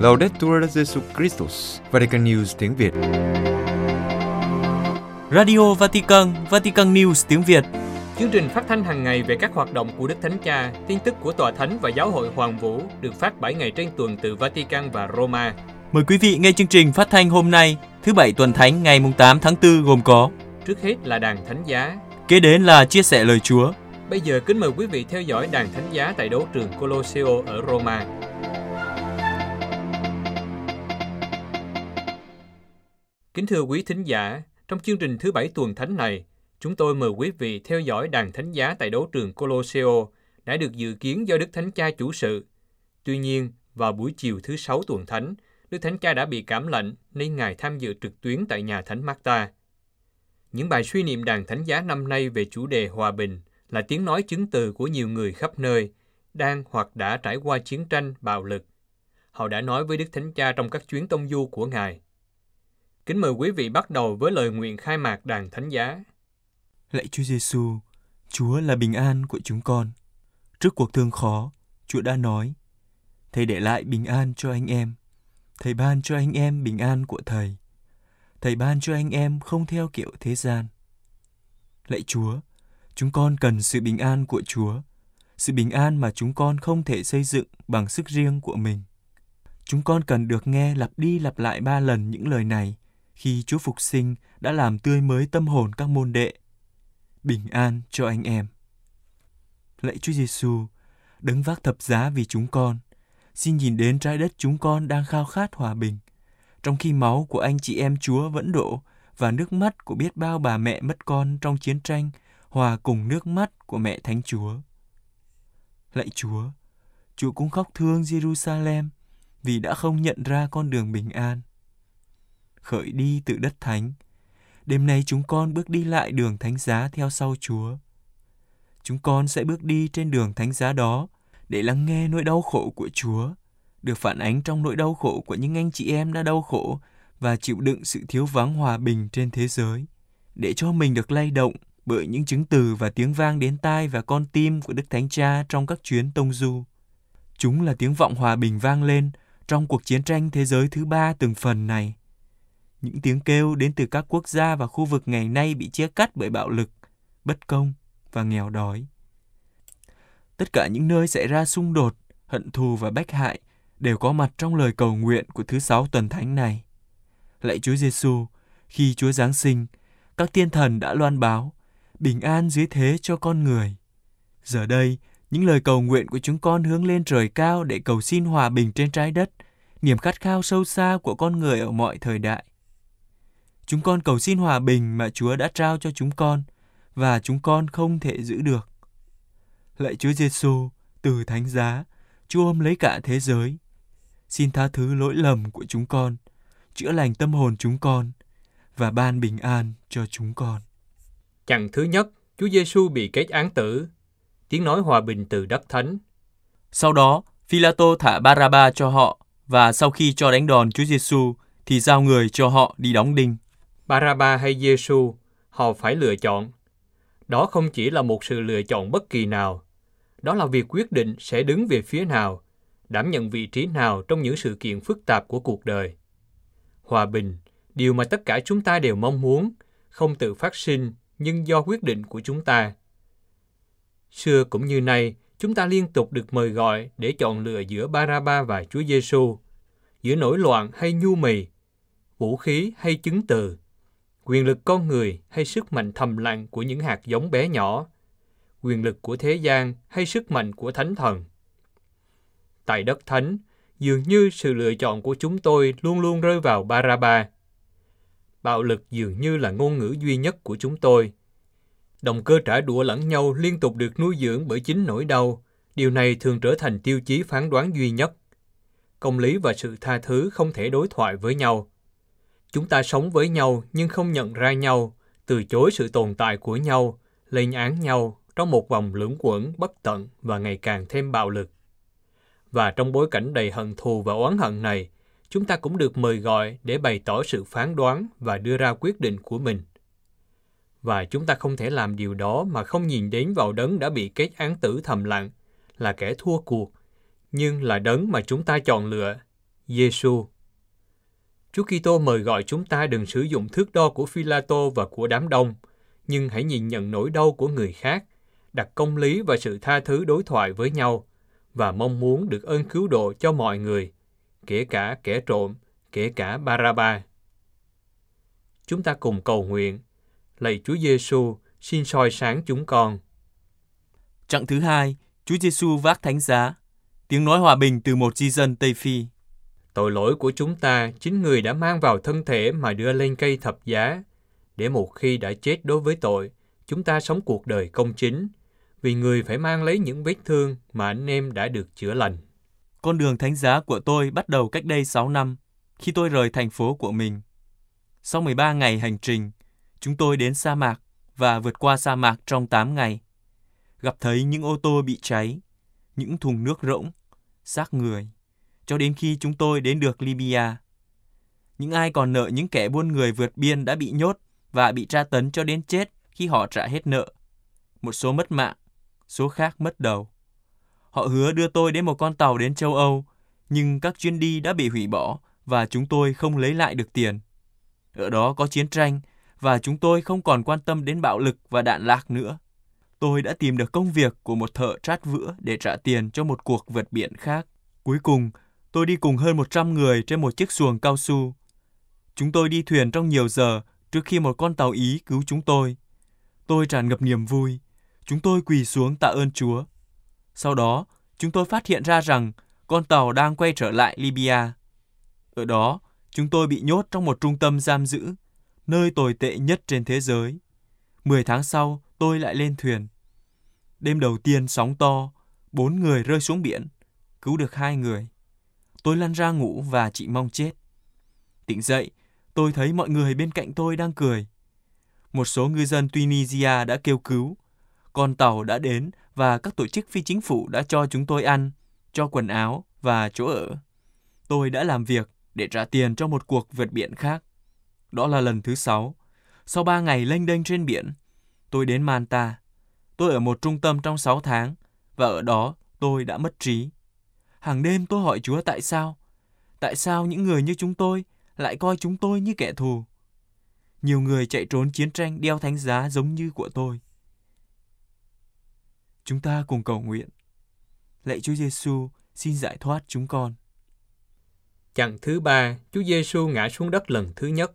Laudetur Jesu Christus, Vatican News tiếng Việt. Radio Vatican, Vatican News tiếng Việt. Chương trình phát thanh hàng ngày về các hoạt động của Đức Thánh Cha, tin tức của Tòa Thánh và Giáo hội Hoàng Vũ được phát 7 ngày trên tuần từ Vatican và Roma. Mời quý vị nghe chương trình phát thanh hôm nay, thứ Bảy tuần Thánh ngày 8 tháng 4 gồm có Trước hết là đàn Thánh Giá. Kế đến là chia sẻ lời Chúa. Bây giờ kính mời quý vị theo dõi đàn Thánh Giá tại đấu trường Colosseo ở Roma. Kính thưa quý thính giả, trong chương trình thứ bảy tuần thánh này, chúng tôi mời quý vị theo dõi đàn thánh giá tại đấu trường Colosseo đã được dự kiến do Đức Thánh Cha chủ sự. Tuy nhiên, vào buổi chiều thứ sáu tuần thánh, Đức Thánh Cha đã bị cảm lạnh nên Ngài tham dự trực tuyến tại nhà Thánh Marta. Những bài suy niệm đàn thánh giá năm nay về chủ đề hòa bình là tiếng nói chứng từ của nhiều người khắp nơi, đang hoặc đã trải qua chiến tranh, bạo lực. Họ đã nói với Đức Thánh Cha trong các chuyến tông du của Ngài. Kính mời quý vị bắt đầu với lời nguyện khai mạc đàn thánh giá. Lạy Chúa Giêsu, Chúa là bình an của chúng con. Trước cuộc thương khó, Chúa đã nói, Thầy để lại bình an cho anh em. Thầy ban cho anh em bình an của Thầy. Thầy ban cho anh em không theo kiểu thế gian. Lạy Chúa, chúng con cần sự bình an của Chúa, sự bình an mà chúng con không thể xây dựng bằng sức riêng của mình. Chúng con cần được nghe lặp đi lặp lại ba lần những lời này khi Chúa Phục sinh đã làm tươi mới tâm hồn các môn đệ. Bình an cho anh em. Lạy Chúa Giêsu, đứng vác thập giá vì chúng con, xin nhìn đến trái đất chúng con đang khao khát hòa bình, trong khi máu của anh chị em Chúa vẫn đổ và nước mắt của biết bao bà mẹ mất con trong chiến tranh hòa cùng nước mắt của mẹ Thánh Chúa. Lạy Chúa, Chúa cũng khóc thương Jerusalem vì đã không nhận ra con đường bình an khởi đi từ đất thánh. Đêm nay chúng con bước đi lại đường thánh giá theo sau Chúa. Chúng con sẽ bước đi trên đường thánh giá đó để lắng nghe nỗi đau khổ của Chúa, được phản ánh trong nỗi đau khổ của những anh chị em đã đau khổ và chịu đựng sự thiếu vắng hòa bình trên thế giới, để cho mình được lay động bởi những chứng từ và tiếng vang đến tai và con tim của Đức Thánh Cha trong các chuyến tông du. Chúng là tiếng vọng hòa bình vang lên trong cuộc chiến tranh thế giới thứ ba từng phần này những tiếng kêu đến từ các quốc gia và khu vực ngày nay bị chia cắt bởi bạo lực, bất công và nghèo đói. Tất cả những nơi xảy ra xung đột, hận thù và bách hại đều có mặt trong lời cầu nguyện của thứ sáu tuần thánh này. Lạy Chúa Giêsu, khi Chúa Giáng sinh, các tiên thần đã loan báo bình an dưới thế cho con người. Giờ đây, những lời cầu nguyện của chúng con hướng lên trời cao để cầu xin hòa bình trên trái đất, niềm khát khao sâu xa của con người ở mọi thời đại. Chúng con cầu xin hòa bình mà Chúa đã trao cho chúng con và chúng con không thể giữ được. Lạy Chúa Giêsu, từ thánh giá, Chúa ôm lấy cả thế giới. Xin tha thứ lỗi lầm của chúng con, chữa lành tâm hồn chúng con và ban bình an cho chúng con. Chặng thứ nhất, Chúa Giêsu bị kết án tử. Tiếng nói hòa bình từ đất thánh. Sau đó, Phi-la-tô thả Ba-ra-ba cho họ và sau khi cho đánh đòn Chúa Giêsu thì giao người cho họ đi đóng đinh. Baraba hay Giêsu, họ phải lựa chọn. Đó không chỉ là một sự lựa chọn bất kỳ nào, đó là việc quyết định sẽ đứng về phía nào, đảm nhận vị trí nào trong những sự kiện phức tạp của cuộc đời. Hòa bình, điều mà tất cả chúng ta đều mong muốn, không tự phát sinh nhưng do quyết định của chúng ta. Xưa cũng như nay, chúng ta liên tục được mời gọi để chọn lựa giữa Baraba và Chúa Giêsu, giữa nổi loạn hay nhu mì, vũ khí hay chứng từ, quyền lực con người hay sức mạnh thầm lặng của những hạt giống bé nhỏ, quyền lực của thế gian hay sức mạnh của thánh thần. Tại đất thánh, dường như sự lựa chọn của chúng tôi luôn luôn rơi vào Baraba. Bạo lực dường như là ngôn ngữ duy nhất của chúng tôi. Động cơ trả đũa lẫn nhau liên tục được nuôi dưỡng bởi chính nỗi đau. Điều này thường trở thành tiêu chí phán đoán duy nhất. Công lý và sự tha thứ không thể đối thoại với nhau. Chúng ta sống với nhau nhưng không nhận ra nhau, từ chối sự tồn tại của nhau, lên án nhau trong một vòng lưỡng quẩn bất tận và ngày càng thêm bạo lực. Và trong bối cảnh đầy hận thù và oán hận này, chúng ta cũng được mời gọi để bày tỏ sự phán đoán và đưa ra quyết định của mình. Và chúng ta không thể làm điều đó mà không nhìn đến vào đấng đã bị kết án tử thầm lặng, là kẻ thua cuộc, nhưng là đấng mà chúng ta chọn lựa, Giêsu. Chúa Kitô mời gọi chúng ta đừng sử dụng thước đo của Phi-la-tô và của đám đông, nhưng hãy nhìn nhận nỗi đau của người khác, đặt công lý và sự tha thứ đối thoại với nhau và mong muốn được ơn cứu độ cho mọi người, kể cả kẻ trộm, kể cả Baraba. Chúng ta cùng cầu nguyện, lạy Chúa Giêsu, xin soi sáng chúng con. Chặng thứ hai, Chúa Giêsu vác thánh giá. Tiếng nói hòa bình từ một di dân Tây Phi. Tội lỗi của chúng ta, chính người đã mang vào thân thể mà đưa lên cây thập giá, để một khi đã chết đối với tội, chúng ta sống cuộc đời công chính, vì người phải mang lấy những vết thương mà anh em đã được chữa lành. Con đường thánh giá của tôi bắt đầu cách đây 6 năm, khi tôi rời thành phố của mình. Sau 13 ngày hành trình, chúng tôi đến sa mạc và vượt qua sa mạc trong 8 ngày. Gặp thấy những ô tô bị cháy, những thùng nước rỗng, xác người, cho đến khi chúng tôi đến được Libya. Những ai còn nợ những kẻ buôn người vượt biên đã bị nhốt và bị tra tấn cho đến chết khi họ trả hết nợ. Một số mất mạng, số khác mất đầu. Họ hứa đưa tôi đến một con tàu đến châu Âu, nhưng các chuyến đi đã bị hủy bỏ và chúng tôi không lấy lại được tiền. Ở đó có chiến tranh và chúng tôi không còn quan tâm đến bạo lực và đạn lạc nữa. Tôi đã tìm được công việc của một thợ trát vữa để trả tiền cho một cuộc vượt biển khác. Cuối cùng, tôi đi cùng hơn 100 người trên một chiếc xuồng cao su. Chúng tôi đi thuyền trong nhiều giờ trước khi một con tàu Ý cứu chúng tôi. Tôi tràn ngập niềm vui. Chúng tôi quỳ xuống tạ ơn Chúa. Sau đó, chúng tôi phát hiện ra rằng con tàu đang quay trở lại Libya. Ở đó, chúng tôi bị nhốt trong một trung tâm giam giữ, nơi tồi tệ nhất trên thế giới. Mười tháng sau, tôi lại lên thuyền. Đêm đầu tiên sóng to, bốn người rơi xuống biển, cứu được hai người. Tôi lăn ra ngủ và chỉ mong chết. Tỉnh dậy, tôi thấy mọi người bên cạnh tôi đang cười. Một số ngư dân Tunisia đã kêu cứu. Con tàu đã đến và các tổ chức phi chính phủ đã cho chúng tôi ăn, cho quần áo và chỗ ở. Tôi đã làm việc để trả tiền cho một cuộc vượt biển khác. Đó là lần thứ sáu. Sau ba ngày lênh đênh trên biển, tôi đến Manta. Tôi ở một trung tâm trong sáu tháng và ở đó tôi đã mất trí. Hàng đêm tôi hỏi Chúa tại sao? Tại sao những người như chúng tôi lại coi chúng tôi như kẻ thù? Nhiều người chạy trốn chiến tranh đeo thánh giá giống như của tôi. Chúng ta cùng cầu nguyện. Lạy Chúa Giêsu, xin giải thoát chúng con. Chặng thứ ba, Chúa Giêsu ngã xuống đất lần thứ nhất.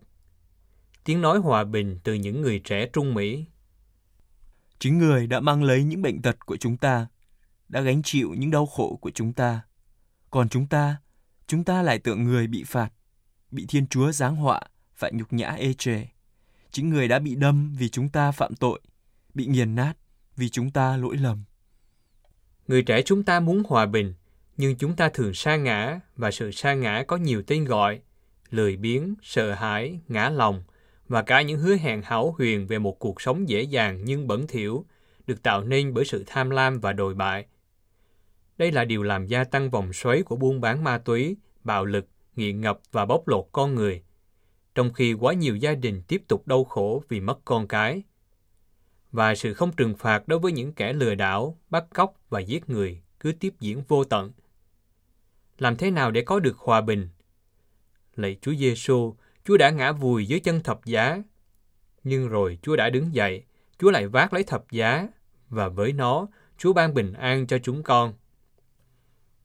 Tiếng nói hòa bình từ những người trẻ Trung Mỹ. Chính người đã mang lấy những bệnh tật của chúng ta, đã gánh chịu những đau khổ của chúng ta. Còn chúng ta, chúng ta lại tưởng người bị phạt, bị Thiên Chúa giáng họa, phải nhục nhã ê chề. Chính người đã bị đâm vì chúng ta phạm tội, bị nghiền nát vì chúng ta lỗi lầm. Người trẻ chúng ta muốn hòa bình, nhưng chúng ta thường sa ngã và sự sa ngã có nhiều tên gọi, lười biếng, sợ hãi, ngã lòng và cả những hứa hẹn hão huyền về một cuộc sống dễ dàng nhưng bẩn thỉu được tạo nên bởi sự tham lam và đồi bại. Đây là điều làm gia tăng vòng xoáy của buôn bán ma túy, bạo lực, nghiện ngập và bóc lột con người, trong khi quá nhiều gia đình tiếp tục đau khổ vì mất con cái. Và sự không trừng phạt đối với những kẻ lừa đảo, bắt cóc và giết người cứ tiếp diễn vô tận. Làm thế nào để có được hòa bình? Lạy Chúa Giêsu, Chúa đã ngã vùi dưới chân thập giá. Nhưng rồi Chúa đã đứng dậy, Chúa lại vác lấy thập giá, và với nó, Chúa ban bình an cho chúng con.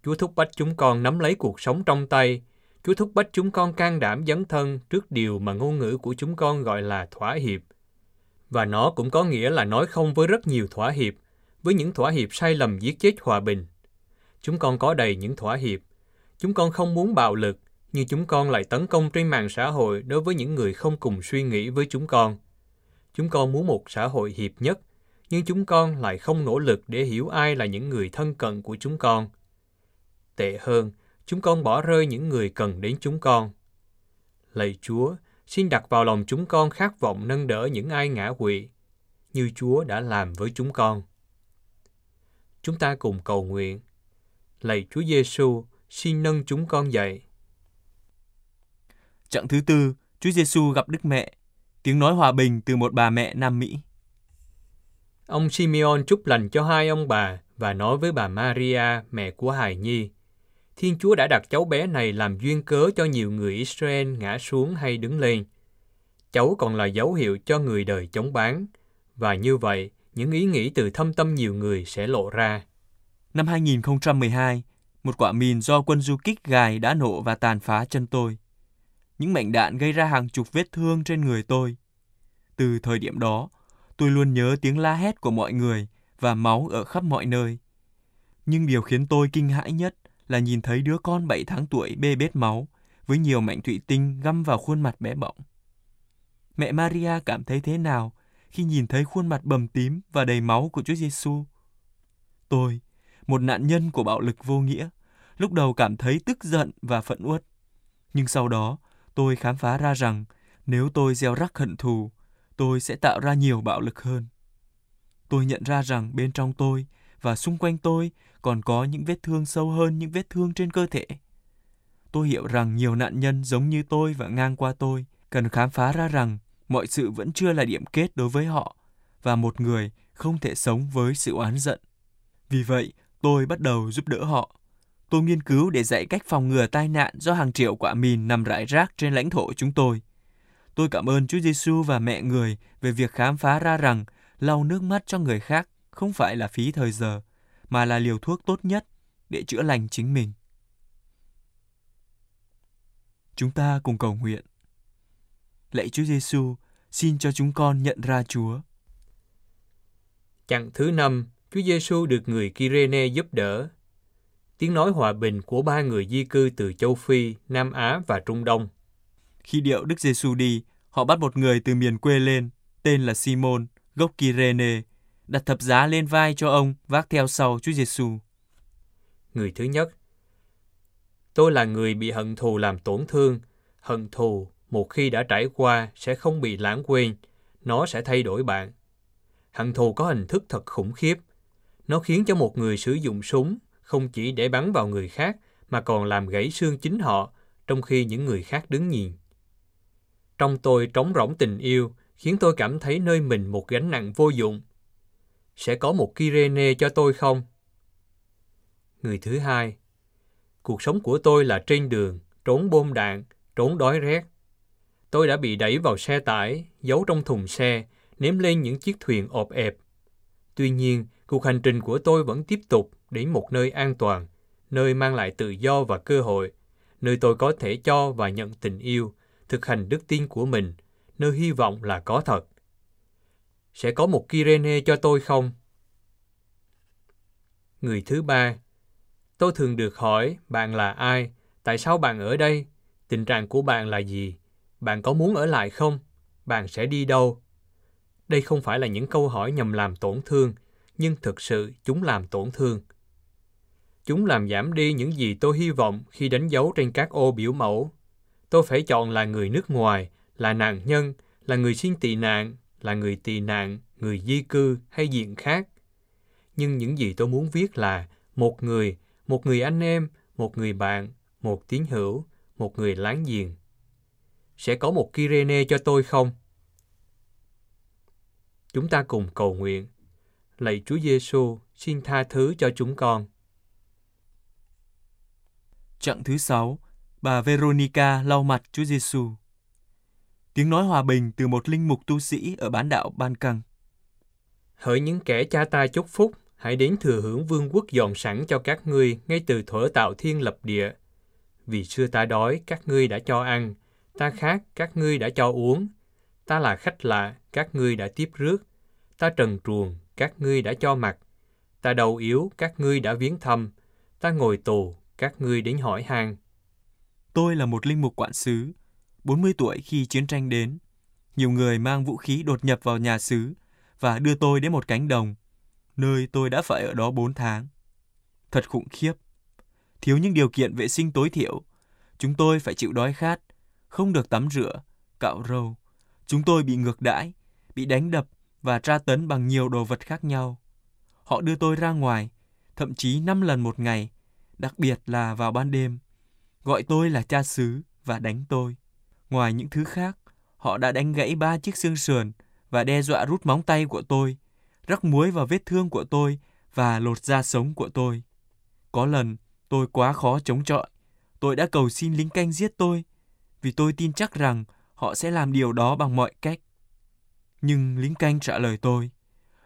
Chúa thúc bách chúng con nắm lấy cuộc sống trong tay. Chúa thúc bách chúng con can đảm dấn thân trước điều mà ngôn ngữ của chúng con gọi là thỏa hiệp. Và nó cũng có nghĩa là nói không với rất nhiều thỏa hiệp, với những thỏa hiệp sai lầm giết chết hòa bình. Chúng con có đầy những thỏa hiệp. Chúng con không muốn bạo lực, nhưng chúng con lại tấn công trên mạng xã hội đối với những người không cùng suy nghĩ với chúng con. Chúng con muốn một xã hội hiệp nhất, nhưng chúng con lại không nỗ lực để hiểu ai là những người thân cận của chúng con. Tệ hơn, chúng con bỏ rơi những người cần đến chúng con. Lạy Chúa, xin đặt vào lòng chúng con khát vọng nâng đỡ những ai ngã quỵ, như Chúa đã làm với chúng con. Chúng ta cùng cầu nguyện. Lạy Chúa Giêsu, xin nâng chúng con dậy. Chặng thứ tư, Chúa Giêsu gặp Đức Mẹ. Tiếng nói hòa bình từ một bà mẹ Nam Mỹ. Ông Simeon chúc lành cho hai ông bà và nói với bà Maria, mẹ của hài nhi. Thiên Chúa đã đặt cháu bé này làm duyên cớ cho nhiều người Israel ngã xuống hay đứng lên. Cháu còn là dấu hiệu cho người đời chống bán, và như vậy, những ý nghĩ từ thâm tâm nhiều người sẽ lộ ra. Năm 2012, một quả mìn do quân du kích gài đã nổ và tàn phá chân tôi. Những mảnh đạn gây ra hàng chục vết thương trên người tôi. Từ thời điểm đó, tôi luôn nhớ tiếng la hét của mọi người và máu ở khắp mọi nơi. Nhưng điều khiến tôi kinh hãi nhất là nhìn thấy đứa con 7 tháng tuổi bê bết máu với nhiều mảnh thủy tinh găm vào khuôn mặt bé bỏng. Mẹ Maria cảm thấy thế nào khi nhìn thấy khuôn mặt bầm tím và đầy máu của Chúa Giêsu? Tôi, một nạn nhân của bạo lực vô nghĩa, lúc đầu cảm thấy tức giận và phẫn uất. Nhưng sau đó, tôi khám phá ra rằng nếu tôi gieo rắc hận thù, tôi sẽ tạo ra nhiều bạo lực hơn. Tôi nhận ra rằng bên trong tôi và xung quanh tôi còn có những vết thương sâu hơn những vết thương trên cơ thể. Tôi hiểu rằng nhiều nạn nhân giống như tôi và ngang qua tôi cần khám phá ra rằng mọi sự vẫn chưa là điểm kết đối với họ và một người không thể sống với sự oán giận. Vì vậy, tôi bắt đầu giúp đỡ họ. Tôi nghiên cứu để dạy cách phòng ngừa tai nạn do hàng triệu quả mìn nằm rải rác trên lãnh thổ chúng tôi. Tôi cảm ơn Chúa Giêsu và mẹ người về việc khám phá ra rằng lau nước mắt cho người khác không phải là phí thời giờ, mà là liều thuốc tốt nhất để chữa lành chính mình. Chúng ta cùng cầu nguyện. Lạy Chúa Giêsu, xin cho chúng con nhận ra Chúa. Chặng thứ năm, Chúa Giêsu được người Kyrene giúp đỡ. Tiếng nói hòa bình của ba người di cư từ châu Phi, Nam Á và Trung Đông. Khi điệu Đức Giêsu đi, họ bắt một người từ miền quê lên, tên là Simon, gốc Kyrene, đặt thập giá lên vai cho ông vác theo sau Chúa Giêsu. Người thứ nhất, tôi là người bị hận thù làm tổn thương. Hận thù một khi đã trải qua sẽ không bị lãng quên, nó sẽ thay đổi bạn. Hận thù có hình thức thật khủng khiếp. Nó khiến cho một người sử dụng súng không chỉ để bắn vào người khác mà còn làm gãy xương chính họ, trong khi những người khác đứng nhìn. Trong tôi trống rỗng tình yêu, khiến tôi cảm thấy nơi mình một gánh nặng vô dụng. Sẽ có một Kyrene cho tôi không? Người thứ hai, cuộc sống của tôi là trên đường, trốn bom đạn, trốn đói rét. Tôi đã bị đẩy vào xe tải, giấu trong thùng xe, ném lên những chiếc thuyền ọp ẹp. Tuy nhiên, cuộc hành trình của tôi vẫn tiếp tục đến một nơi an toàn, nơi mang lại tự do và cơ hội, nơi tôi có thể cho và nhận tình yêu, thực hành đức tin của mình, nơi hy vọng là có thật. Sẽ có một Kyrene cho tôi không? Người thứ ba, tôi thường được hỏi bạn là ai, tại sao bạn ở đây, tình trạng của bạn là gì, bạn có muốn ở lại không, bạn sẽ đi đâu. Đây không phải là những câu hỏi nhằm làm tổn thương, nhưng thực sự chúng làm tổn thương. Chúng làm giảm đi những gì tôi hy vọng khi đánh dấu trên các ô biểu mẫu. Tôi phải chọn là người nước ngoài, là nạn nhân, là người xin tị nạn, là người tị nạn, người di cư hay diện khác. Nhưng những gì tôi muốn viết là một người, một người anh em, một người bạn, một tín hữu, một người láng giềng. Sẽ có một Kyrene cho tôi không? Chúng ta cùng cầu nguyện. Lạy Chúa Giêsu, xin tha thứ cho chúng con. Chặng thứ sáu, bà Veronica lau mặt Chúa Giêsu. Tiếng nói hòa bình từ một linh mục tu sĩ ở bán đảo Ban Căng. Hỡi những kẻ cha ta chúc phúc, hãy đến thừa hưởng vương quốc dọn sẵn cho các ngươi ngay từ thuở tạo thiên lập địa. Vì xưa ta đói, các ngươi đã cho ăn, ta khát, các ngươi đã cho uống. Ta là khách lạ, các ngươi đã tiếp rước. Ta trần truồng, các ngươi đã cho mặc. Ta đầu yếu, các ngươi đã viếng thăm. Ta ngồi tù, các ngươi đến hỏi han. Tôi là một linh mục quản sứ, 40 tuổi khi chiến tranh đến. Nhiều người mang vũ khí đột nhập vào nhà xứ và đưa tôi đến một cánh đồng, nơi tôi đã phải ở đó 4 tháng. Thật khủng khiếp. Thiếu những điều kiện vệ sinh tối thiểu, chúng tôi phải chịu đói khát, không được tắm rửa, cạo râu. Chúng tôi bị ngược đãi, bị đánh đập và tra tấn bằng nhiều đồ vật khác nhau. Họ đưa tôi ra ngoài, thậm chí 5 lần một ngày, đặc biệt là vào ban đêm. Gọi tôi là cha xứ và đánh tôi. Ngoài những thứ khác, họ đã đánh gãy ba chiếc xương sườn và đe dọa rút móng tay của tôi, rắc muối vào vết thương của tôi và lột da sống của tôi. Có lần tôi quá khó chống chọi, tôi đã cầu xin lính canh giết tôi vì tôi tin chắc rằng họ sẽ làm điều đó bằng mọi cách. Nhưng lính canh trả lời tôi,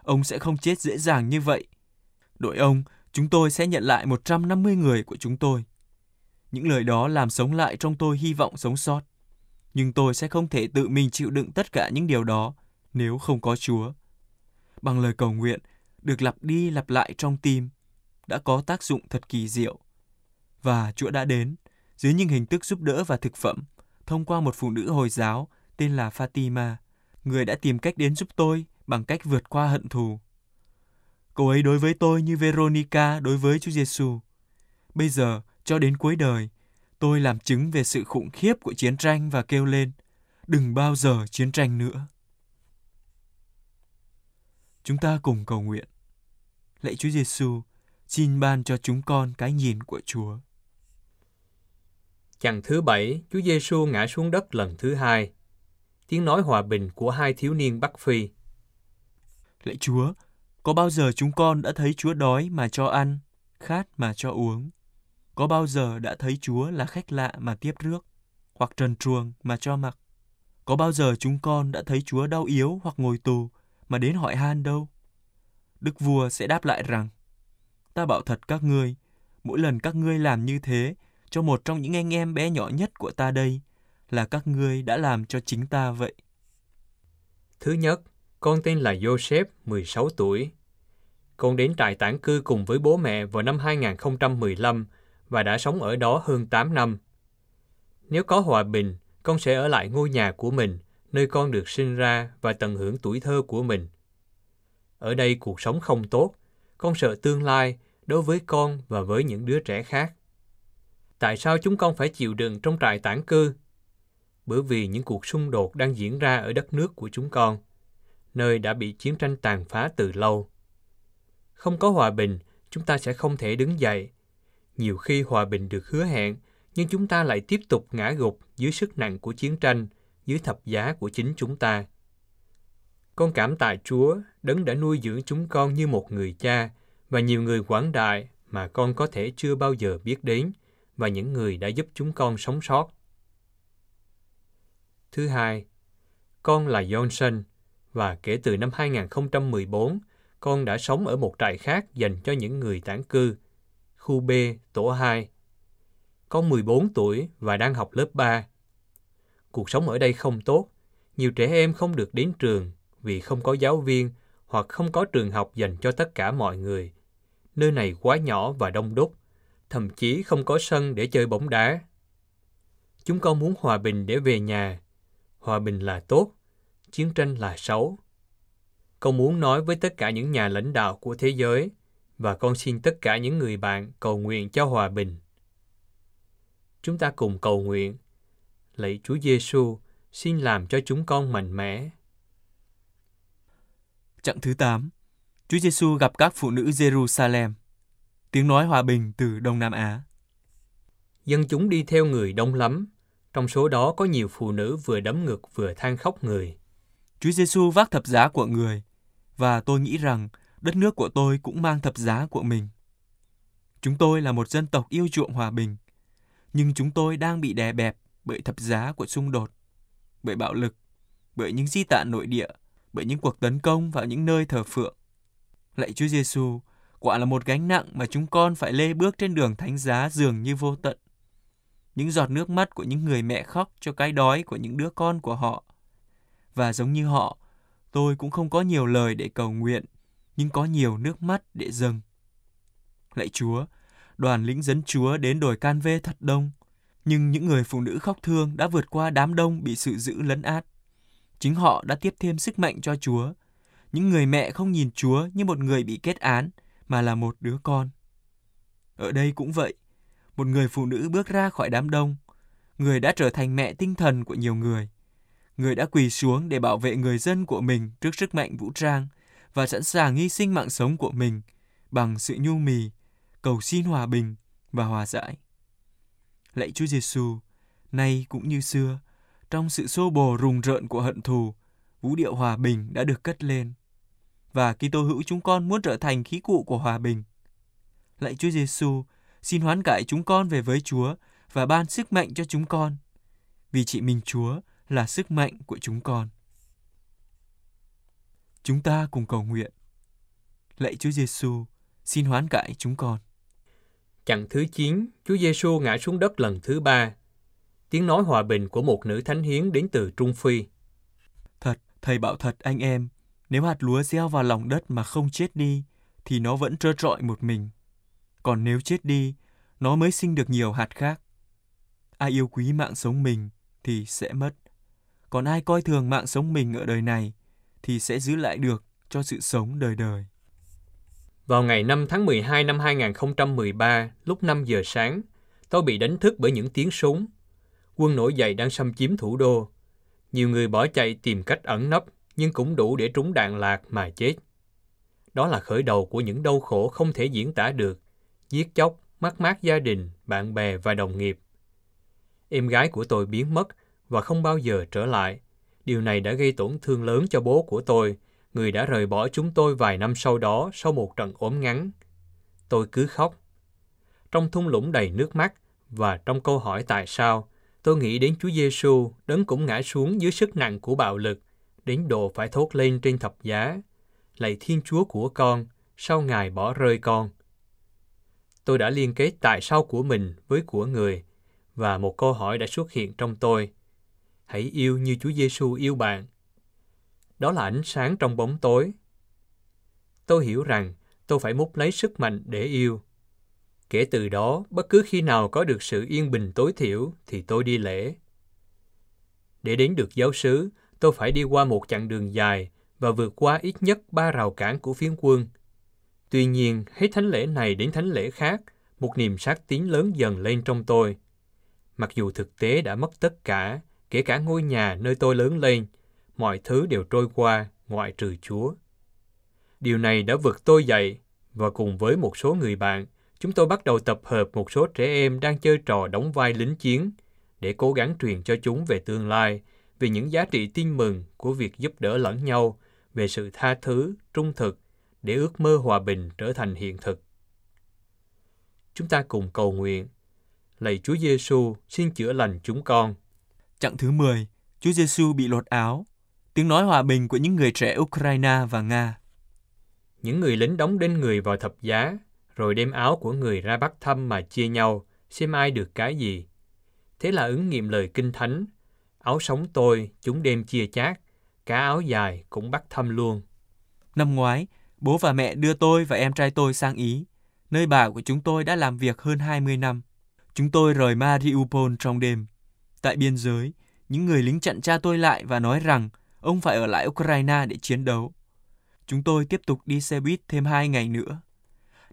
ông sẽ không chết dễ dàng như vậy. Đội ông, chúng tôi sẽ nhận lại 150 người của chúng tôi. Những lời đó làm sống lại trong tôi hy vọng sống sót. Nhưng tôi sẽ không thể tự mình chịu đựng tất cả những điều đó nếu không có Chúa. Bằng lời cầu nguyện, được lặp đi lặp lại trong tim, đã có tác dụng thật kỳ diệu. Và Chúa đã đến, dưới những hình thức giúp đỡ và thực phẩm, thông qua một phụ nữ Hồi giáo tên là Fatima, người đã tìm cách đến giúp tôi bằng cách vượt qua hận thù. Cô ấy đối với tôi như Veronica đối với Chúa Giêsu. Bây giờ, cho đến cuối đời, tôi làm chứng về sự khủng khiếp của chiến tranh và kêu lên, đừng bao giờ chiến tranh nữa. Chúng ta cùng cầu nguyện. Lạy Chúa Giêsu, xin ban cho chúng con cái nhìn của Chúa. Chặng thứ bảy, Chúa Giêsu ngã xuống đất lần thứ hai. Tiếng nói hòa bình của hai thiếu niên Bắc Phi. Lạy Chúa, có bao giờ chúng con đã thấy Chúa đói mà cho ăn, khát mà cho uống? Có bao giờ đã thấy Chúa là khách lạ mà tiếp rước, hoặc trần truồng mà cho mặc? Có bao giờ chúng con đã thấy Chúa đau yếu hoặc ngồi tù mà đến hỏi han đâu? Đức vua sẽ đáp lại rằng, ta bảo thật các ngươi, mỗi lần các ngươi làm như thế cho một trong những anh em bé nhỏ nhất của ta đây, là các ngươi đã làm cho chính ta vậy. Thứ nhất, con tên là Joseph, 16 tuổi. Con đến trại tản cư cùng với bố mẹ vào năm 2015 và đã sống ở đó hơn 8 năm. Nếu có hòa bình, con sẽ ở lại ngôi nhà của mình, nơi con được sinh ra và tận hưởng tuổi thơ của mình. Ở đây cuộc sống không tốt, con sợ tương lai đối với con và với những đứa trẻ khác. Tại sao chúng con phải chịu đựng trong trại tản cư? Bởi vì những cuộc xung đột đang diễn ra ở đất nước của chúng con, nơi đã bị chiến tranh tàn phá từ lâu. Không có hòa bình, chúng ta sẽ không thể đứng dậy. Nhiều khi hòa bình được hứa hẹn, nhưng chúng ta lại tiếp tục ngã gục dưới sức nặng của chiến tranh, dưới thập giá của chính chúng ta. Con cảm tạ Chúa, đấng đã nuôi dưỡng chúng con như một người cha và nhiều người quảng đại mà con có thể chưa bao giờ biết đến và những người đã giúp chúng con sống sót. Thứ hai, con là Johnson và kể từ năm 2014, con đã sống ở một trại khác dành cho những người tản cư, khu B, tổ 2. Con 14 tuổi và đang học lớp 3. Cuộc sống ở đây không tốt, nhiều trẻ em không được đến trường vì không có giáo viên hoặc không có trường học dành cho tất cả mọi người. Nơi này quá nhỏ và đông đúc, thậm chí không có sân để chơi bóng đá. Chúng con muốn hòa bình để về nhà. Hòa bình là tốt, chiến tranh là xấu. Con muốn nói với tất cả những nhà lãnh đạo của thế giới và con xin tất cả những người bạn cầu nguyện cho hòa bình. Chúng ta cùng cầu nguyện. Lạy Chúa Giêsu, xin làm cho chúng con mạnh mẽ. Chặng thứ 8 Chúa Giêsu gặp các phụ nữ Jerusalem. Tiếng nói hòa bình từ Đông Nam Á. Dân chúng đi theo người đông lắm. Trong số đó có nhiều phụ nữ vừa đấm ngực vừa than khóc người. Chúa Giêsu vác thập giá của người và tôi nghĩ rằng đất nước của tôi cũng mang thập giá của mình. Chúng tôi là một dân tộc yêu chuộng hòa bình, nhưng chúng tôi đang bị đè bẹp bởi thập giá của xung đột, bởi bạo lực, bởi những di tản nội địa, bởi những cuộc tấn công vào những nơi thờ phượng. Lạy Chúa Giêsu, quả là một gánh nặng mà chúng con phải lê bước trên đường thánh giá dường như vô tận. Những giọt nước mắt của những người mẹ khóc cho cái đói của những đứa con của họ. Và giống như họ, tôi cũng không có nhiều lời để cầu nguyện, nhưng có nhiều nước mắt để dâng. Lạy Chúa, đoàn lính dẫn Chúa đến đồi Can Vê thật đông, nhưng những người phụ nữ khóc thương đã vượt qua đám đông bị sự giữ lấn át. Chính họ đã tiếp thêm sức mạnh cho Chúa. Những người mẹ không nhìn Chúa như một người bị kết án, mà là một đứa con. Ở đây cũng vậy, một người phụ nữ bước ra khỏi đám đông, người đã trở thành mẹ tinh thần của nhiều người. Người đã quỳ xuống để bảo vệ người dân của mình trước sức mạnh vũ trang và sẵn sàng hy sinh mạng sống của mình bằng sự nhu mì, cầu xin hòa bình và hòa giải. Lạy Chúa Giêsu, nay cũng như xưa, trong sự xô bồ rùng rợn của hận thù, vũ điệu hòa bình đã được cất lên. Và Kitô hữu chúng con muốn trở thành khí cụ của hòa bình. Lạy Chúa Giêsu, xin hoán cải chúng con về với Chúa và ban sức mạnh cho chúng con. Vì chỉ mình Chúa là sức mạnh của chúng con. Chúng ta cùng cầu nguyện. Lạy Chúa Giêsu, xin hoán cải chúng con. Chặng thứ 9, Chúa Giêsu ngã xuống đất lần thứ ba. Tiếng nói hòa bình của một nữ thánh hiến đến từ Trung Phi. Thật, thầy bảo thật anh em, nếu hạt lúa gieo vào lòng đất mà không chết đi, thì nó vẫn trơ trọi một mình. Còn nếu chết đi, nó mới sinh được nhiều hạt khác. Ai yêu quý mạng sống mình thì sẽ mất. Còn ai coi thường mạng sống mình ở đời này thì sẽ giữ lại được cho sự sống đời đời. Vào ngày 5 tháng 12 năm 2013, lúc 5 giờ sáng, tôi bị đánh thức bởi những tiếng súng. Quân nổi dậy đang xâm chiếm thủ đô. Nhiều người bỏ chạy tìm cách ẩn nấp, nhưng cũng đủ để trúng đạn lạc mà chết. Đó là khởi đầu của những đau khổ không thể diễn tả được, giết chóc, mất mát gia đình, bạn bè và đồng nghiệp. Em gái của tôi biến mất và không bao giờ trở lại. Điều này đã gây tổn thương lớn cho bố của tôi, người đã rời bỏ chúng tôi vài năm sau đó sau một trận ốm ngắn. Tôi cứ khóc. Trong thung lũng đầy nước mắt và trong câu hỏi tại sao, tôi nghĩ đến Chúa Giêsu đấng cũng ngã xuống dưới sức nặng của bạo lực, đến độ phải thốt lên trên thập giá. Lạy Thiên Chúa của con, sao Ngài bỏ rơi con? Tôi đã liên kết tại sao của mình với của người, và một câu hỏi đã xuất hiện trong tôi. Hãy yêu như Chúa Giêsu yêu bạn. Đó là ánh sáng trong bóng tối. Tôi hiểu rằng tôi phải múc lấy sức mạnh để yêu. Kể từ đó, bất cứ khi nào có được sự yên bình tối thiểu thì tôi đi lễ. Để đến được giáo xứ, tôi phải đi qua một chặng đường dài và vượt qua ít nhất ba rào cản của phiến quân. Tuy nhiên, hết thánh lễ này đến thánh lễ khác, một niềm sát tín lớn dần lên trong tôi. Mặc dù thực tế đã mất tất cả, kể cả ngôi nhà nơi tôi lớn lên, mọi thứ đều trôi qua ngoại trừ Chúa. Điều này đã vực tôi dậy và cùng với một số người bạn, chúng tôi bắt đầu tập hợp một số trẻ em đang chơi trò đóng vai lính chiến để cố gắng truyền cho chúng về tương lai, về những giá trị tin mừng của việc giúp đỡ lẫn nhau, về sự tha thứ, trung thực, để ước mơ hòa bình trở thành hiện thực. Chúng ta cùng cầu nguyện. Lạy Chúa Giêsu, xin chữa lành chúng con. Chặng thứ 10, Chúa Giêsu bị lột áo. Tiếng nói hòa bình của những người trẻ Ukraine và Nga. Những người lính đóng đinh người vào thập giá, rồi đem áo của người ra bắt thăm mà chia nhau, xem ai được cái gì. Thế là ứng nghiệm lời kinh thánh. Áo sống tôi, chúng đem chia chác, cả áo dài cũng bắt thăm luôn. Năm ngoái, bố và mẹ đưa tôi và em trai tôi sang Ý, nơi bà của chúng tôi đã làm việc hơn 20 năm. Chúng tôi rời Mariupol trong đêm. Tại biên giới, những người lính chặn cha tôi lại và nói rằng ông phải ở lại Ukraine để chiến đấu. Chúng tôi tiếp tục đi xe buýt thêm hai ngày nữa.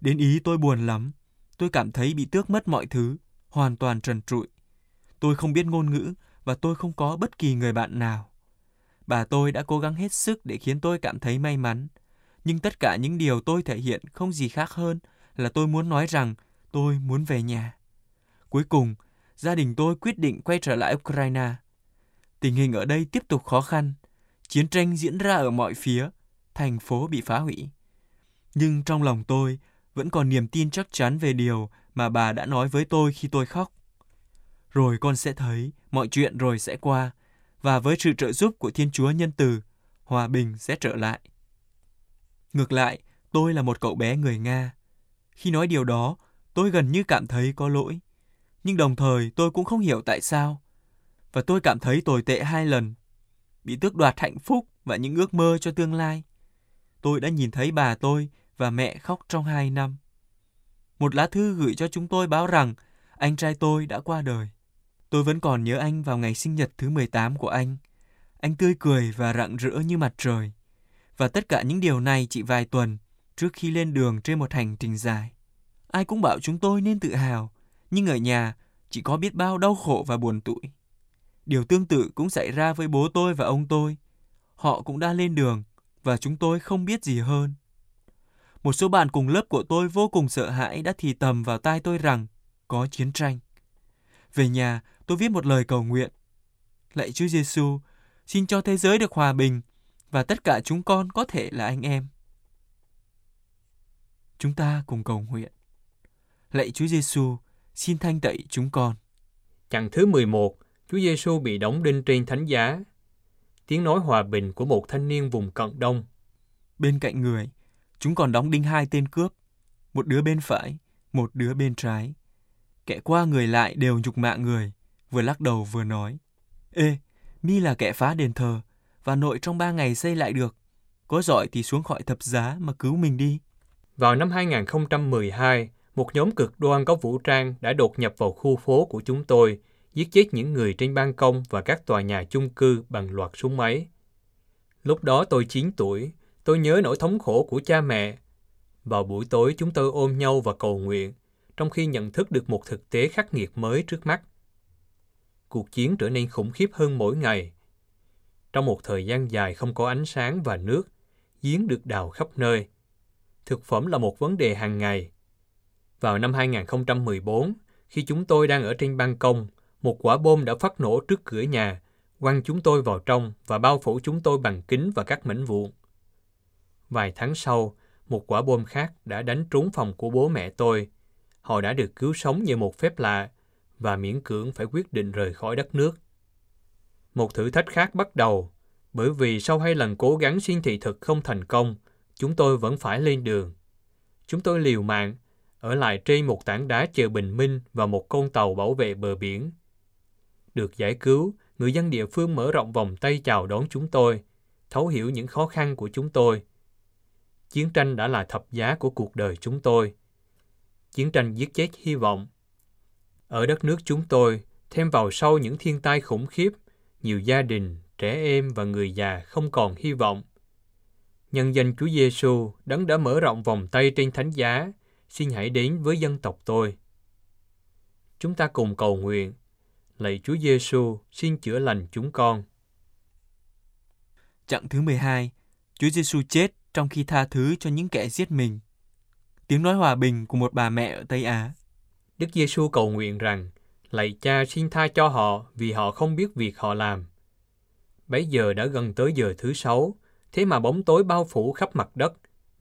Đến Ý tôi buồn lắm. Tôi cảm thấy bị tước mất mọi thứ, hoàn toàn trần trụi. Tôi không biết ngôn ngữ và tôi không có bất kỳ người bạn nào. Bà tôi đã cố gắng hết sức để khiến tôi cảm thấy may mắn. Nhưng tất cả những điều tôi thể hiện không gì khác hơn là tôi muốn nói rằng tôi muốn về nhà. Cuối cùng, gia đình tôi quyết định quay trở lại Ukraine. Tình hình ở đây tiếp tục khó khăn. Chiến tranh diễn ra ở mọi phía, thành phố bị phá hủy. Nhưng trong lòng tôi vẫn còn niềm tin chắc chắn về điều mà bà đã nói với tôi khi tôi khóc. Rồi con sẽ thấy mọi chuyện rồi sẽ qua, và với sự trợ giúp của Thiên Chúa nhân từ, hòa bình sẽ trở lại. Ngược lại, tôi là một cậu bé người Nga. Khi nói điều đó, tôi gần như cảm thấy có lỗi. Nhưng đồng thời tôi cũng không hiểu tại sao. Và tôi cảm thấy tồi tệ hai lần. Bị tước đoạt hạnh phúc và những ước mơ cho tương lai. Tôi đã nhìn thấy bà tôi và mẹ khóc trong hai năm. Một lá thư gửi cho chúng tôi báo rằng anh trai tôi đã qua đời. Tôi vẫn còn nhớ anh vào ngày sinh nhật thứ 18 của anh. Anh tươi cười và rạng rỡ như mặt trời. Và tất cả những điều này chỉ vài tuần trước khi lên đường trên một hành trình dài. Ai cũng bảo chúng tôi nên tự hào, nhưng ở nhà chỉ có biết bao đau khổ và buồn tủi. Điều tương tự cũng xảy ra với bố tôi và ông tôi. Họ cũng đã lên đường và chúng tôi không biết gì hơn. Một số bạn cùng lớp của tôi vô cùng sợ hãi đã thì tầm vào tai tôi rằng có chiến tranh. Về nhà, tôi viết một lời cầu nguyện. Lạy Chúa Giêsu, xin cho thế giới được hòa bình và tất cả chúng con có thể là anh em. Chúng ta cùng cầu nguyện. Lạy Chúa Giêsu, xin thanh tẩy chúng con. Chặng thứ 11, Chúa Giêsu bị đóng đinh trên thánh giá. Tiếng nói hòa bình của một thanh niên vùng cận đông. Bên cạnh người, chúng còn đóng đinh hai tên cướp, một đứa bên phải, một đứa bên trái. Kẻ qua người lại đều nhục mạ người, vừa lắc đầu vừa nói. Ê, mi là kẻ phá đền thờ, và nội trong ba ngày xây lại được. Có giỏi thì xuống khỏi thập giá mà cứu mình đi. Vào năm 2012, một nhóm cực đoan có vũ trang đã đột nhập vào khu phố của chúng tôi, giết chết những người trên ban công và các tòa nhà chung cư bằng loạt súng máy. Lúc đó tôi 9 tuổi, tôi nhớ nỗi thống khổ của cha mẹ. Vào buổi tối chúng tôi ôm nhau và cầu nguyện, trong khi nhận thức được một thực tế khắc nghiệt mới trước mắt. Cuộc chiến trở nên khủng khiếp hơn mỗi ngày. Trong một thời gian dài không có ánh sáng và nước, giếng được đào khắp nơi. Thực phẩm là một vấn đề hàng ngày. Vào năm 2014, khi chúng tôi đang ở trên ban công, một quả bom đã phát nổ trước cửa nhà, quăng chúng tôi vào trong và bao phủ chúng tôi bằng kính và các mảnh vụn. Vài tháng sau, một quả bom khác đã đánh trúng phòng của bố mẹ tôi. Họ đã được cứu sống như một phép lạ và miễn cưỡng phải quyết định rời khỏi đất nước. Một thử thách khác bắt đầu, bởi vì sau hai lần cố gắng xin thị thực không thành công, chúng tôi vẫn phải lên đường. Chúng tôi liều mạng, ở lại trên một tảng đá chờ bình minh và một con tàu bảo vệ bờ biển. Được giải cứu, người dân địa phương mở rộng vòng tay chào đón chúng tôi, thấu hiểu những khó khăn của chúng tôi. Chiến tranh đã là thập giá của cuộc đời chúng tôi. Chiến tranh giết chết hy vọng. Ở đất nước chúng tôi, thêm vào sau những thiên tai khủng khiếp, nhiều gia đình, trẻ em và người già không còn hy vọng. Nhân danh Chúa Giêsu, đấng đã mở rộng vòng tay trên thánh giá, xin hãy đến với dân tộc tôi. Chúng ta cùng cầu nguyện, lạy Chúa Giêsu, xin chữa lành chúng con. Chặng thứ 12, Chúa Giêsu chết trong khi tha thứ cho những kẻ giết mình. Tiếng nói hòa bình của một bà mẹ ở Tây Á. Đức Giêsu cầu nguyện rằng, lạy Cha xin tha cho họ vì họ không biết việc họ làm. Bấy giờ đã gần tới giờ thứ sáu, thế mà bóng tối bao phủ khắp mặt đất,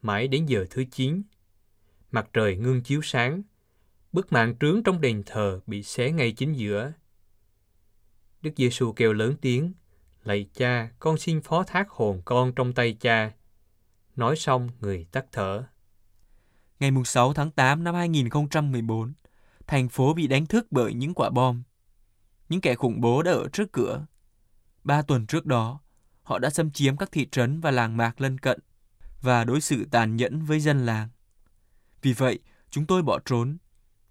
mãi đến giờ thứ chín. Mặt trời ngưng chiếu sáng, bức màn trướng trong đền thờ bị xé ngay chính giữa. Đức Giêsu kêu lớn tiếng, lạy cha, con xin phó thác hồn con trong tay cha. Nói xong, người tắt thở. Ngày 6 tháng 8 năm 2014, thành phố bị đánh thức bởi những quả bom. Những kẻ khủng bố đã ở trước cửa. Ba tuần trước đó, họ đã xâm chiếm các thị trấn và làng mạc lân cận và đối xử tàn nhẫn với dân làng. Vì vậy, chúng tôi bỏ trốn,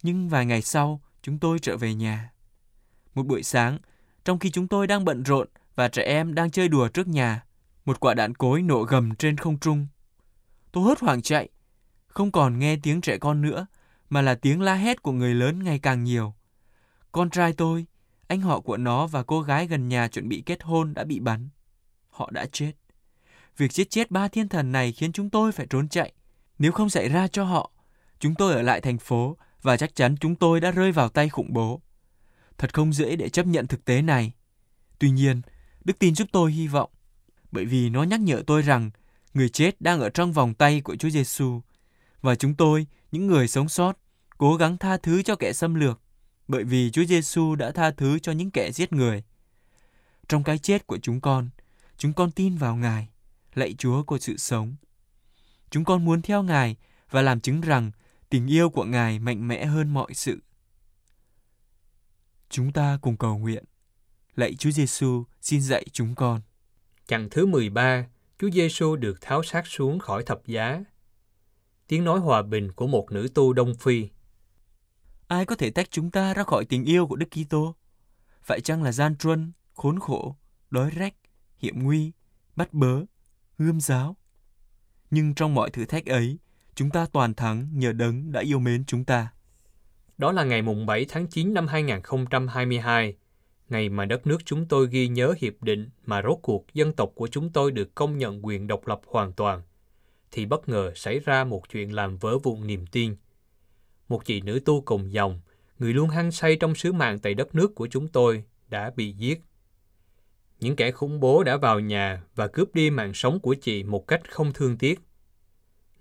nhưng vài ngày sau, chúng tôi trở về nhà. Một buổi sáng, trong khi chúng tôi đang bận rộn và trẻ em đang chơi đùa trước nhà, một quả đạn cối nổ gầm trên không trung. Tôi hốt hoảng chạy, không còn nghe tiếng trẻ con nữa, mà là tiếng la hét của người lớn ngày càng nhiều. Con trai tôi, anh họ của nó và cô gái gần nhà chuẩn bị kết hôn đã bị bắn. Họ đã chết. Việc giết chết ba thiên thần này khiến chúng tôi phải trốn chạy. Nếu không xảy ra cho họ, chúng tôi ở lại thành phố và chắc chắn chúng tôi đã rơi vào tay khủng bố. Thật không dễ để chấp nhận thực tế này. Tuy nhiên, đức tin giúp tôi hy vọng, bởi vì nó nhắc nhở tôi rằng người chết đang ở trong vòng tay của Chúa Giêsu và chúng tôi, những người sống sót, cố gắng tha thứ cho kẻ xâm lược, bởi vì Chúa Giêsu đã tha thứ cho những kẻ giết người. Trong cái chết của chúng con, chúng con tin vào Ngài, lạy Chúa của sự sống. Chúng con muốn theo Ngài và làm chứng rằng tình yêu của Ngài mạnh mẽ hơn mọi sự. Chúng ta cùng cầu nguyện. Lạy Chúa Giêsu, xin dạy chúng con. Chặng thứ 13, Chúa Giêsu được tháo xác xuống khỏi thập giá. Tiếng nói hòa bình của một nữ tu Đông Phi. Ai có thể tách chúng ta ra khỏi tình yêu của Đức Kitô? Phải chăng là gian truân, khốn khổ, đói rách, hiểm nguy, bắt bớ, gươm giáo? Nhưng trong mọi thử thách ấy, chúng ta toàn thắng nhờ đấng đã yêu mến chúng ta. Đó là ngày mùng 7 tháng 9 năm 2022, ngày mà đất nước chúng tôi ghi nhớ hiệp định mà rốt cuộc dân tộc của chúng tôi được công nhận quyền độc lập hoàn toàn, thì bất ngờ xảy ra một chuyện làm vỡ vụn niềm tin. Một chị nữ tu cùng dòng, người luôn hăng say trong sứ mạng tại đất nước của chúng tôi, đã bị giết. những kẻ khủng bố đã vào nhà và cướp đi mạng sống của chị một cách không thương tiếc.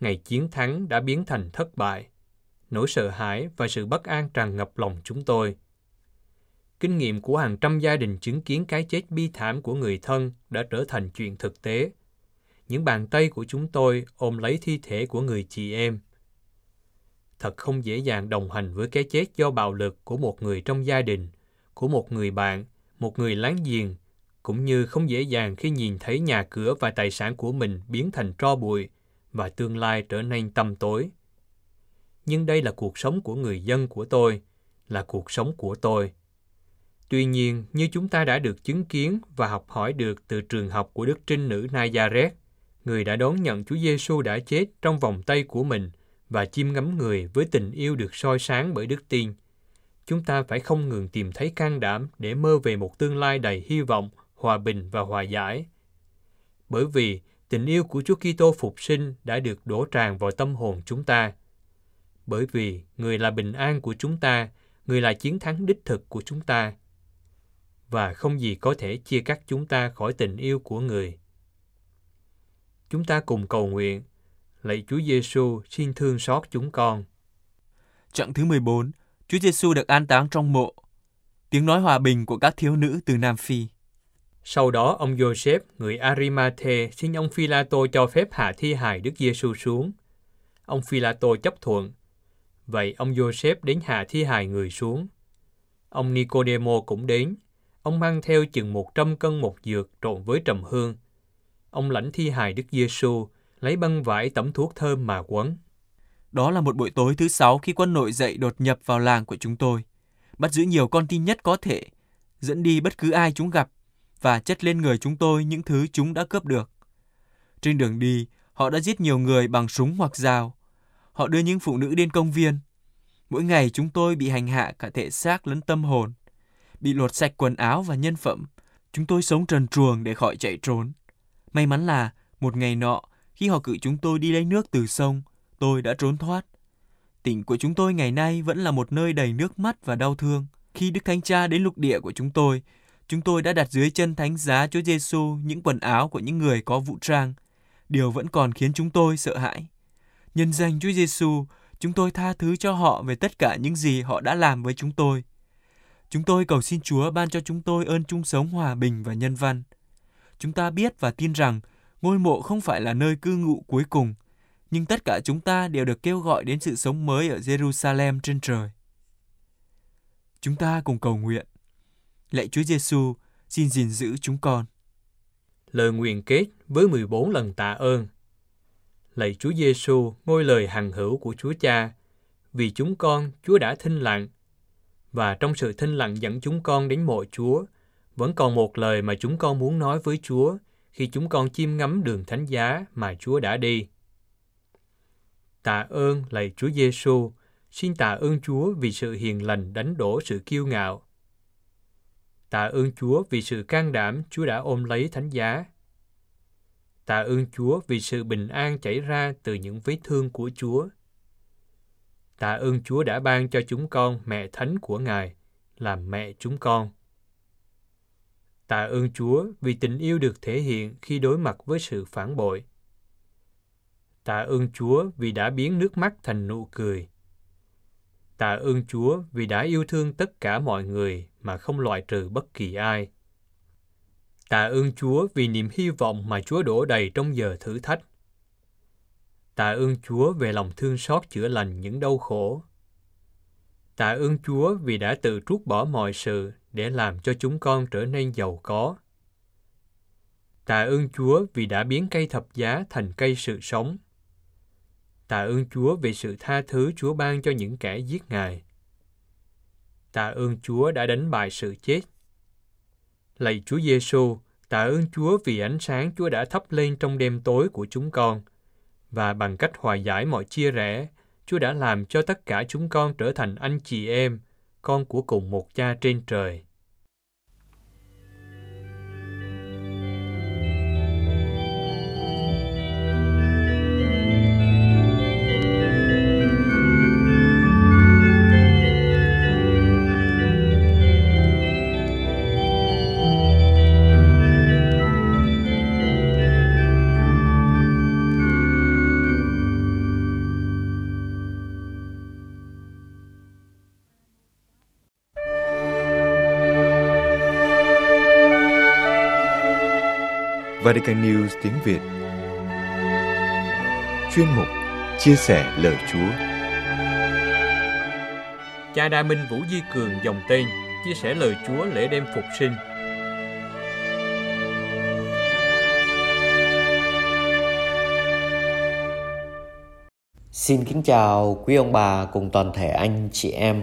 Ngày chiến thắng đã biến thành thất bại. Nỗi sợ hãi và sự bất an tràn ngập lòng chúng tôi. Kinh nghiệm của hàng trăm gia đình chứng kiến cái chết bi thảm của người thân đã trở thành chuyện thực tế. Những bàn tay của chúng tôi ôm lấy thi thể của người chị em. Thật không dễ dàng đồng hành với cái chết do bạo lực của một người trong gia đình, của một người bạn, một người láng giềng, cũng như không dễ dàng khi nhìn thấy nhà cửa và tài sản của mình biến thành tro bụi và tương lai trở nên tăm tối. Nhưng đây là cuộc sống của người dân của tôi, là cuộc sống của tôi. Tuy nhiên, như chúng ta đã được chứng kiến và học hỏi được từ trường học của Đức Trinh Nữ Nazareth, người đã đón nhận Chúa Giêsu đã chết trong vòng tay của mình và chiêm ngắm người với tình yêu được soi sáng bởi đức tin. Chúng ta phải không ngừng tìm thấy can đảm để mơ về một tương lai đầy hy vọng, hòa bình và hòa giải. Bởi vì tình yêu của Chúa Kitô phục sinh đã được đổ tràn vào tâm hồn chúng ta. Bởi vì người là bình an của chúng ta, người là chiến thắng đích thực của chúng ta. Và không gì có thể chia cắt chúng ta khỏi tình yêu của người. Chúng ta cùng cầu nguyện, lạy Chúa Giêsu xin thương xót chúng con. Chặng thứ 14, Chúa Giêsu được an táng trong mộ. Tiếng nói hòa bình của các thiếu nữ từ Nam Phi. Sau đó, ông Joseph, người Arimathe, xin ông Philato cho phép hạ thi hài Đức Giêsu xuống. Ông Philato chấp thuận. Vậy ông Joseph đến hạ thi hài người xuống. Ông Nicodemo cũng đến. Ông mang theo chừng một trăm cân một dược trộn với trầm hương. Ông lãnh thi hài Đức Giêsu, lấy băng vải tẩm thuốc thơm mà quấn. Đó là một buổi tối thứ sáu khi quân nội dậy đột nhập vào làng của chúng tôi, bắt giữ nhiều con tin nhất có thể, dẫn đi bất cứ ai chúng gặp và chất lên người chúng tôi những thứ chúng đã cướp được. Trên đường đi, họ đã giết nhiều người bằng súng hoặc dao. Họ đưa những phụ nữ đến công viên. Mỗi ngày chúng tôi bị hành hạ cả thể xác lẫn tâm hồn, bị lột sạch quần áo và nhân phẩm. Chúng tôi sống trần truồng để khỏi chạy trốn. May mắn là một ngày nọ, khi họ cử chúng tôi đi lấy nước từ sông, tôi đã trốn thoát. Tỉnh của chúng tôi ngày nay vẫn là một nơi đầy nước mắt và đau thương. Khi Đức Thánh Cha đến lục địa của chúng tôi, chúng tôi đã đặt dưới chân thánh giá Chúa Giêsu những quần áo của những người có vũ trang. Điều vẫn còn khiến chúng tôi sợ hãi. Nhân danh Chúa Giêsu, chúng tôi tha thứ cho họ về tất cả những gì họ đã làm với chúng tôi. Chúng tôi cầu xin Chúa ban cho chúng tôi ơn chung sống hòa bình và nhân văn. Chúng ta biết và tin rằng ngôi mộ không phải là nơi cư ngụ cuối cùng, nhưng tất cả chúng ta đều được kêu gọi đến sự sống mới ở Jerusalem trên trời. Chúng ta cùng cầu nguyện. Lạy Chúa Giêsu, xin gìn giữ chúng con. Lời nguyện kết với 14 lần tạ ơn. Lạy Chúa Giêsu, ngôi lời hằng hữu của Chúa Cha, vì chúng con Chúa đã thinh lặng và trong sự thinh lặng dẫn chúng con đến mộ Chúa, vẫn còn một lời mà chúng con muốn nói với Chúa khi chúng con chiêm ngắm đường thánh giá mà Chúa đã đi. Tạ ơn lạy Chúa Giêsu, xin tạ ơn Chúa vì sự hiền lành đánh đổ sự kiêu ngạo. Tạ ơn Chúa vì sự can đảm Chúa đã ôm lấy thánh giá. Tạ ơn Chúa vì sự bình an chảy ra từ những vết thương của Chúa. Tạ ơn Chúa đã ban cho chúng con mẹ thánh của Ngài, làm mẹ chúng con. Tạ ơn Chúa vì tình yêu được thể hiện khi đối mặt với sự phản bội. Tạ ơn Chúa vì đã biến nước mắt thành nụ cười. Tạ ơn Chúa vì đã yêu thương tất cả mọi người mà không loại trừ bất kỳ ai. Tạ ơn Chúa vì niềm hy vọng mà Chúa đổ đầy trong giờ thử thách. Tạ ơn Chúa về lòng thương xót chữa lành những đau khổ. Tạ ơn Chúa vì đã tự trút bỏ mọi sự để làm cho chúng con trở nên giàu có. Tạ ơn Chúa vì đã biến cây thập giá thành cây sự sống. Tạ ơn Chúa vì sự tha thứ Chúa ban cho những kẻ giết Ngài. Tạ ơn Chúa đã đánh bại sự chết. Lạy Chúa Giêsu, tạ ơn Chúa vì ánh sáng Chúa đã thắp lên trong đêm tối của chúng con và bằng cách hòa giải mọi chia rẽ, Chúa đã làm cho tất cả chúng con trở thành anh chị em, con của cùng một cha trên trời. Vatican News tiếng Việt Chuyên mục Chia sẻ lời Chúa Cha Đa Minh Vũ Di Cường dòng tên chia sẻ lời Chúa lễ đêm phục sinh. Xin kính chào quý ông bà cùng toàn thể anh chị em.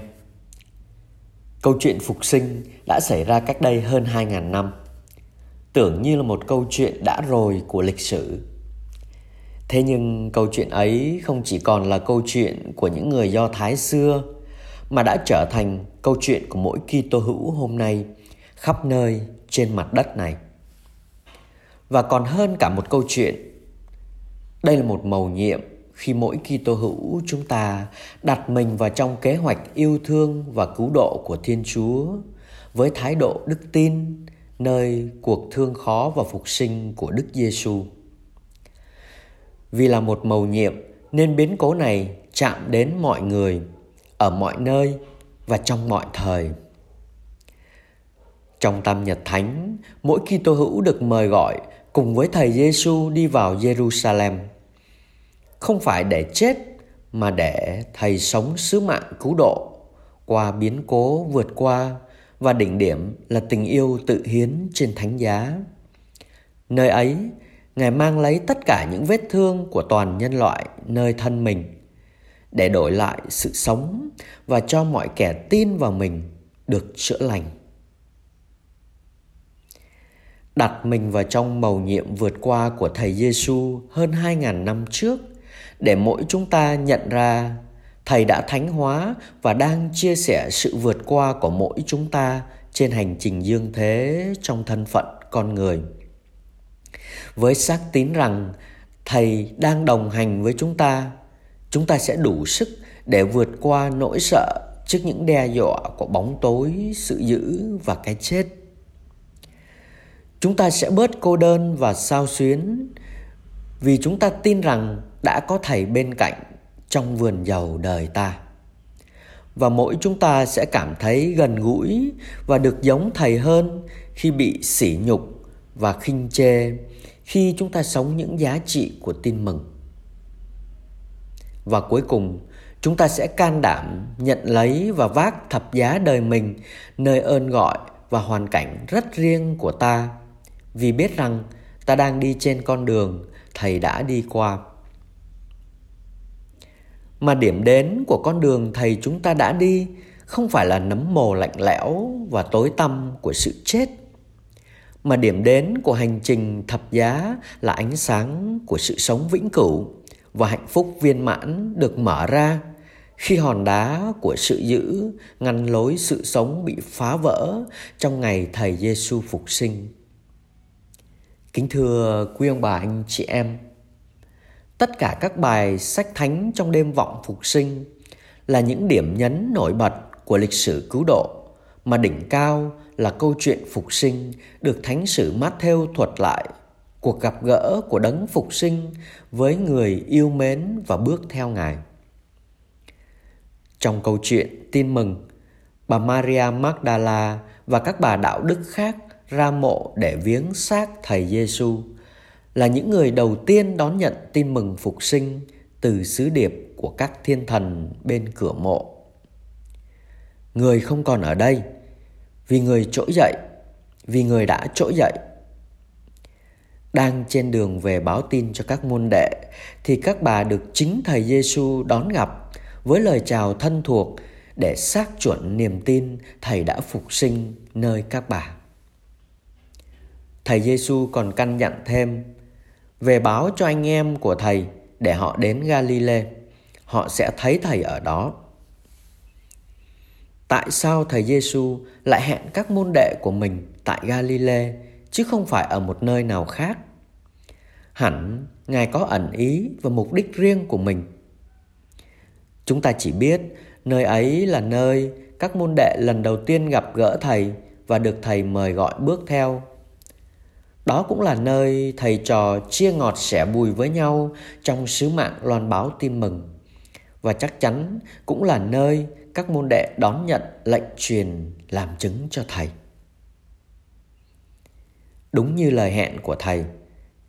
Câu chuyện phục sinh đã xảy ra cách đây hơn 2.000 năm. Tưởng như là một câu chuyện đã rồi của lịch sử. Thế nhưng câu chuyện ấy không chỉ còn là câu chuyện của những người Do Thái xưa, mà đã trở thành câu chuyện của mỗi Kitô hữu hôm nay, khắp nơi trên mặt đất này. Và còn hơn cả một câu chuyện. Đây là một mầu nhiệm khi mỗi Kitô hữu chúng ta đặt mình vào trong kế hoạch yêu thương và cứu độ của Thiên Chúa với thái độ đức tin nơi cuộc thương khó và phục sinh của Đức Giêsu. Vì là một mầu nhiệm nên biến cố này chạm đến mọi người ở mọi nơi và trong mọi thời. Trong Tam Nhật Thánh, mỗi Kitô hữu được mời gọi cùng với thầy Giêsu đi vào Jerusalem. Không phải để chết mà để thầy sống sứ mạng cứu độ qua biến cố vượt qua và đỉnh điểm là tình yêu tự hiến trên thánh giá. Nơi ấy, Ngài mang lấy tất cả những vết thương của toàn nhân loại nơi thân mình để đổi lại sự sống và cho mọi kẻ tin vào mình được chữa lành. Đặt mình vào trong mầu nhiệm vượt qua của Thầy Giêsu hơn 2.000 năm trước để mỗi chúng ta nhận ra Thầy đã thánh hóa và đang chia sẻ sự vượt qua của mỗi chúng ta trên hành trình dương thế trong thân phận con người. Với xác tín rằng Thầy đang đồng hành với chúng ta chúng ta sẽ đủ sức để vượt qua nỗi sợ trước những đe dọa của bóng tối, sự dữ và cái chết. Chúng ta sẽ bớt cô đơn và sao xuyến vì chúng ta tin rằng đã có thầy bên cạnh trong vườn giàu đời ta. Và mỗi chúng ta sẽ cảm thấy gần gũi và được giống thầy hơn khi bị sỉ nhục và khinh chê khi chúng ta sống những giá trị của tin mừng. Và cuối cùng, chúng ta sẽ can đảm nhận lấy và vác thập giá đời mình nơi ơn gọi và hoàn cảnh rất riêng của ta. Vì biết rằng ta đang đi trên con đường thầy đã đi qua mà điểm đến của con đường thầy chúng ta đã đi không phải là nấm mồ lạnh lẽo và tối tăm của sự chết mà điểm đến của hành trình thập giá là ánh sáng của sự sống vĩnh cửu và hạnh phúc viên mãn được mở ra khi hòn đá của sự giữ ngăn lối sự sống bị phá vỡ trong ngày thầy Giêsu phục sinh. Kính thưa quý ông bà anh chị em, tất cả các bài sách thánh trong đêm vọng phục sinh là những điểm nhấn nổi bật của lịch sử cứu độ, mà đỉnh cao là câu chuyện phục sinh được thánh sử Matthew thuật lại. Cuộc gặp gỡ của đấng phục sinh với người yêu mến và bước theo ngài. Trong câu chuyện tin mừng, bà maria magdala và các bà đạo đức khác ra mộ để viếng xác thầy giêsu là những người đầu tiên đón nhận tin mừng phục sinh từ sứ điệp của các thiên thần bên cửa mộ người không còn ở đây vì người trỗi dậy, vì người đã trỗi dậy đang trên đường về báo tin cho các môn đệ thì các bà được chính thầy Giêsu đón gặp với lời chào thân thuộc để xác chuẩn niềm tin thầy đã phục sinh nơi các bà. Thầy Giêsu còn căn dặn thêm về báo cho anh em của thầy để họ đến Galilee, họ sẽ thấy thầy ở đó. Tại sao thầy Giêsu lại hẹn các môn đệ của mình tại Galilee chứ không phải ở một nơi nào khác? hẳn Ngài có ẩn ý và mục đích riêng của mình. Chúng ta chỉ biết nơi ấy là nơi các môn đệ lần đầu tiên gặp gỡ thầy và được thầy mời gọi bước theo. Đó cũng là nơi thầy trò chia ngọt sẻ bùi với nhau trong sứ mạng loan báo tin mừng. Và chắc chắn cũng là nơi các môn đệ đón nhận lệnh truyền làm chứng cho thầy. Đúng như lời hẹn của thầy –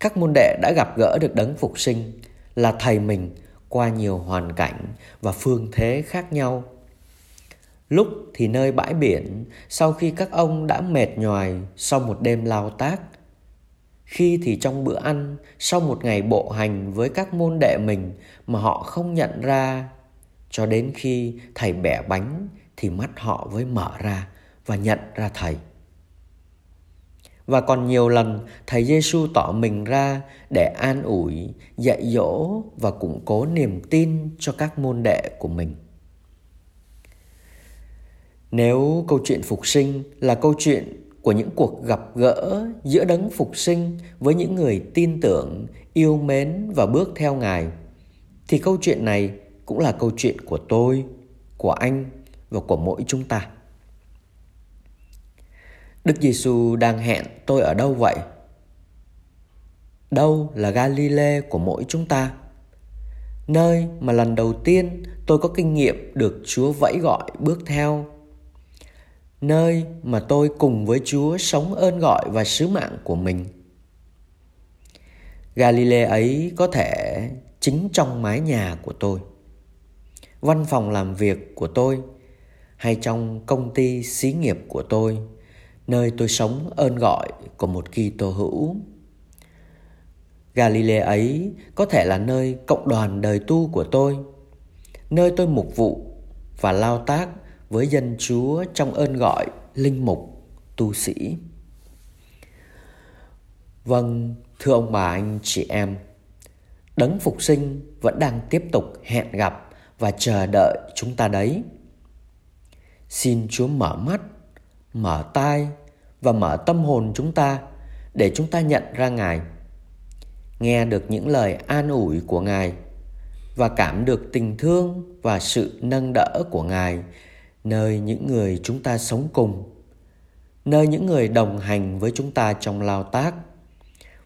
các môn đệ đã gặp gỡ được đấng phục sinh, là thầy mình qua nhiều hoàn cảnh và phương thế khác nhau. Lúc thì nơi bãi biển, sau khi các ông đã mệt nhoài sau một đêm lao tác. Khi thì trong bữa ăn sau một ngày bộ hành với các môn đệ mình mà họ không nhận ra cho đến khi thầy bẻ bánh thì mắt họ mới mở ra và nhận ra thầy. Và còn nhiều lần thầy Giêsu tỏ mình ra để an ủi, dạy dỗ và củng cố niềm tin cho các môn đệ của mình. Nếu câu chuyện phục sinh là câu chuyện của những cuộc gặp gỡ giữa đấng phục sinh với những người tin tưởng, yêu mến và bước theo Ngài, thì câu chuyện này cũng là câu chuyện của tôi, của anh và của mỗi chúng ta. Đức Giêsu đang hẹn tôi ở đâu vậy? Đâu là Galilee của mỗi chúng ta? Nơi mà lần đầu tiên tôi có kinh nghiệm được Chúa vẫy gọi bước theo. Nơi mà tôi cùng với Chúa sống ơn gọi và sứ mạng của mình. Galilee ấy có thể chính trong mái nhà của tôi, văn phòng làm việc của tôi hay trong công ty xí nghiệp của tôi nơi tôi sống ơn gọi của một Kitô hữu. Galilee ấy có thể là nơi cộng đoàn đời tu của tôi, nơi tôi mục vụ và lao tác với dân Chúa trong ơn gọi linh mục, tu sĩ. Vâng, thưa ông bà anh chị em, đấng phục sinh vẫn đang tiếp tục hẹn gặp và chờ đợi chúng ta đấy. Xin Chúa mở mắt mở tai và mở tâm hồn chúng ta để chúng ta nhận ra Ngài, nghe được những lời an ủi của Ngài và cảm được tình thương và sự nâng đỡ của Ngài nơi những người chúng ta sống cùng, nơi những người đồng hành với chúng ta trong lao tác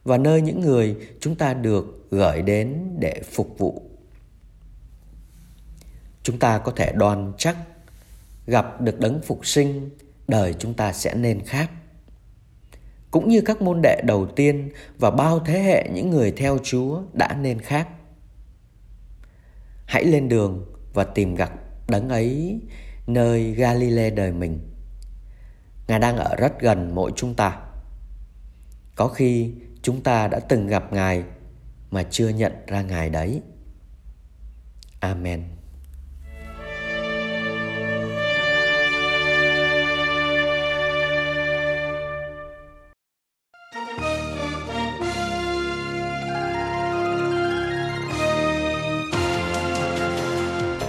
và nơi những người chúng ta được gửi đến để phục vụ. Chúng ta có thể đoan chắc gặp được đấng phục sinh đời chúng ta sẽ nên khác cũng như các môn đệ đầu tiên và bao thế hệ những người theo chúa đã nên khác hãy lên đường và tìm gặp đấng ấy nơi galilee đời mình. Ngài đang ở rất gần mỗi chúng ta. Có khi chúng ta đã từng gặp ngài mà chưa nhận ra ngài đấy. Amen.